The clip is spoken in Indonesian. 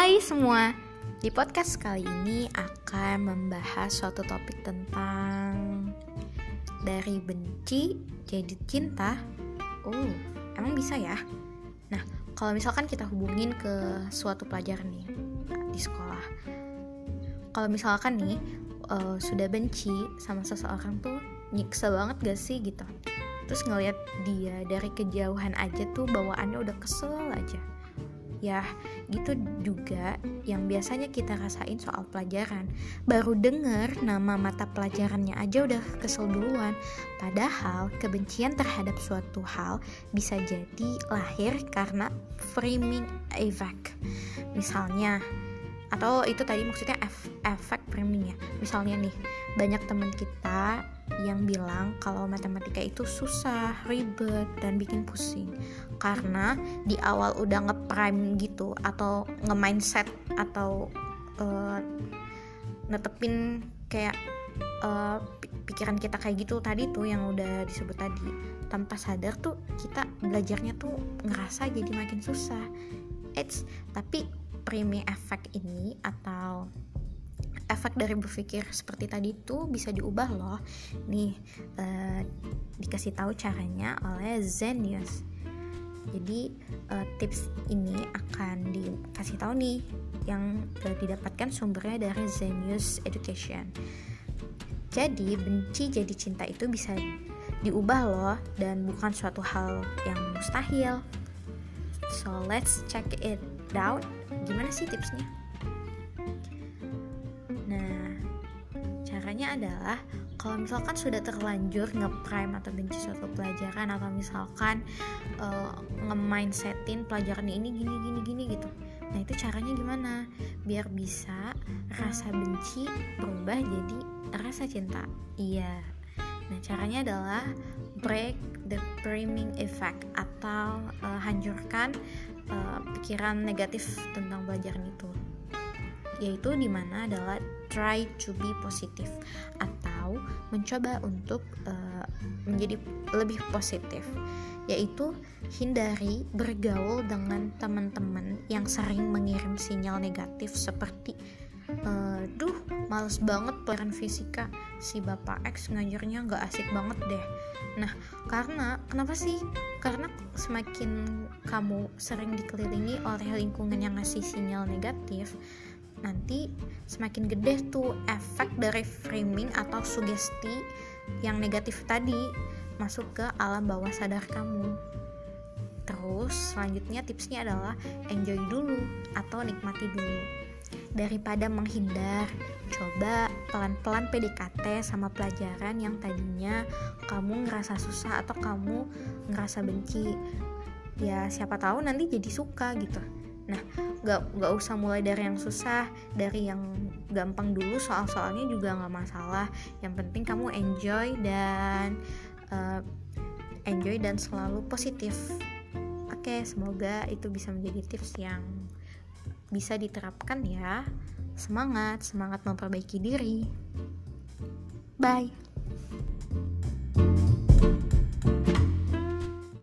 Hai semua, di podcast kali ini akan membahas suatu topik tentang dari benci jadi cinta. Oh, emang bisa ya? Nah, kalau misalkan kita hubungin ke suatu pelajaran nih di sekolah, kalau misalkan nih uh, sudah benci sama seseorang tuh nyiksa banget gak sih gitu? Terus ngeliat dia dari kejauhan aja tuh bawaannya udah kesel aja Ya, gitu juga yang biasanya kita rasain soal pelajaran. Baru denger nama mata pelajarannya aja udah kesel duluan. Padahal kebencian terhadap suatu hal bisa jadi lahir karena framing effect. Misalnya, atau itu tadi maksudnya efek framing ya. Misalnya nih, banyak teman kita yang bilang kalau matematika itu susah, ribet, dan bikin pusing. Karena di awal udah nge-prime gitu atau nge-mindset atau uh, netepin kayak uh, pikiran kita kayak gitu tadi tuh yang udah disebut tadi. Tanpa sadar tuh kita belajarnya tuh ngerasa jadi makin susah. It's tapi prime effect ini atau efek dari berpikir seperti tadi itu bisa diubah loh. Nih uh, dikasih tahu caranya oleh Zenius. Jadi uh, tips ini akan dikasih tahu nih yang uh, didapatkan sumbernya dari Zenius Education. Jadi benci jadi cinta itu bisa diubah loh dan bukan suatu hal yang mustahil. So let's check it out. Gimana sih tipsnya caranya adalah kalau misalkan sudah terlanjur nge-prime atau benci suatu pelajaran atau misalkan uh, nge-mindsetin pelajaran ini gini gini gini gitu. Nah itu caranya gimana? Biar bisa rasa benci berubah jadi rasa cinta. Iya. Nah caranya adalah break the priming effect atau uh, hancurkan uh, pikiran negatif tentang pelajaran itu yaitu di mana adalah try to be positif atau mencoba untuk uh, menjadi lebih positif yaitu hindari bergaul dengan teman-teman yang sering mengirim sinyal negatif seperti uh, duh males banget pelajaran fisika si bapak X ngajarnya nggak asik banget deh. Nah karena kenapa sih? Karena semakin kamu sering dikelilingi oleh lingkungan yang ngasih sinyal negatif nanti semakin gede tuh efek dari framing atau sugesti yang negatif tadi masuk ke alam bawah sadar kamu. Terus selanjutnya tipsnya adalah enjoy dulu atau nikmati dulu. Daripada menghindar, coba pelan-pelan PDKT sama pelajaran yang tadinya kamu ngerasa susah atau kamu ngerasa benci. Ya siapa tahu nanti jadi suka gitu nah gak, gak usah mulai dari yang susah dari yang gampang dulu soal-soalnya juga gak masalah. Yang penting kamu enjoy dan uh, enjoy dan selalu positif. Oke semoga itu bisa menjadi tips yang bisa diterapkan ya. Semangat semangat memperbaiki diri. Bye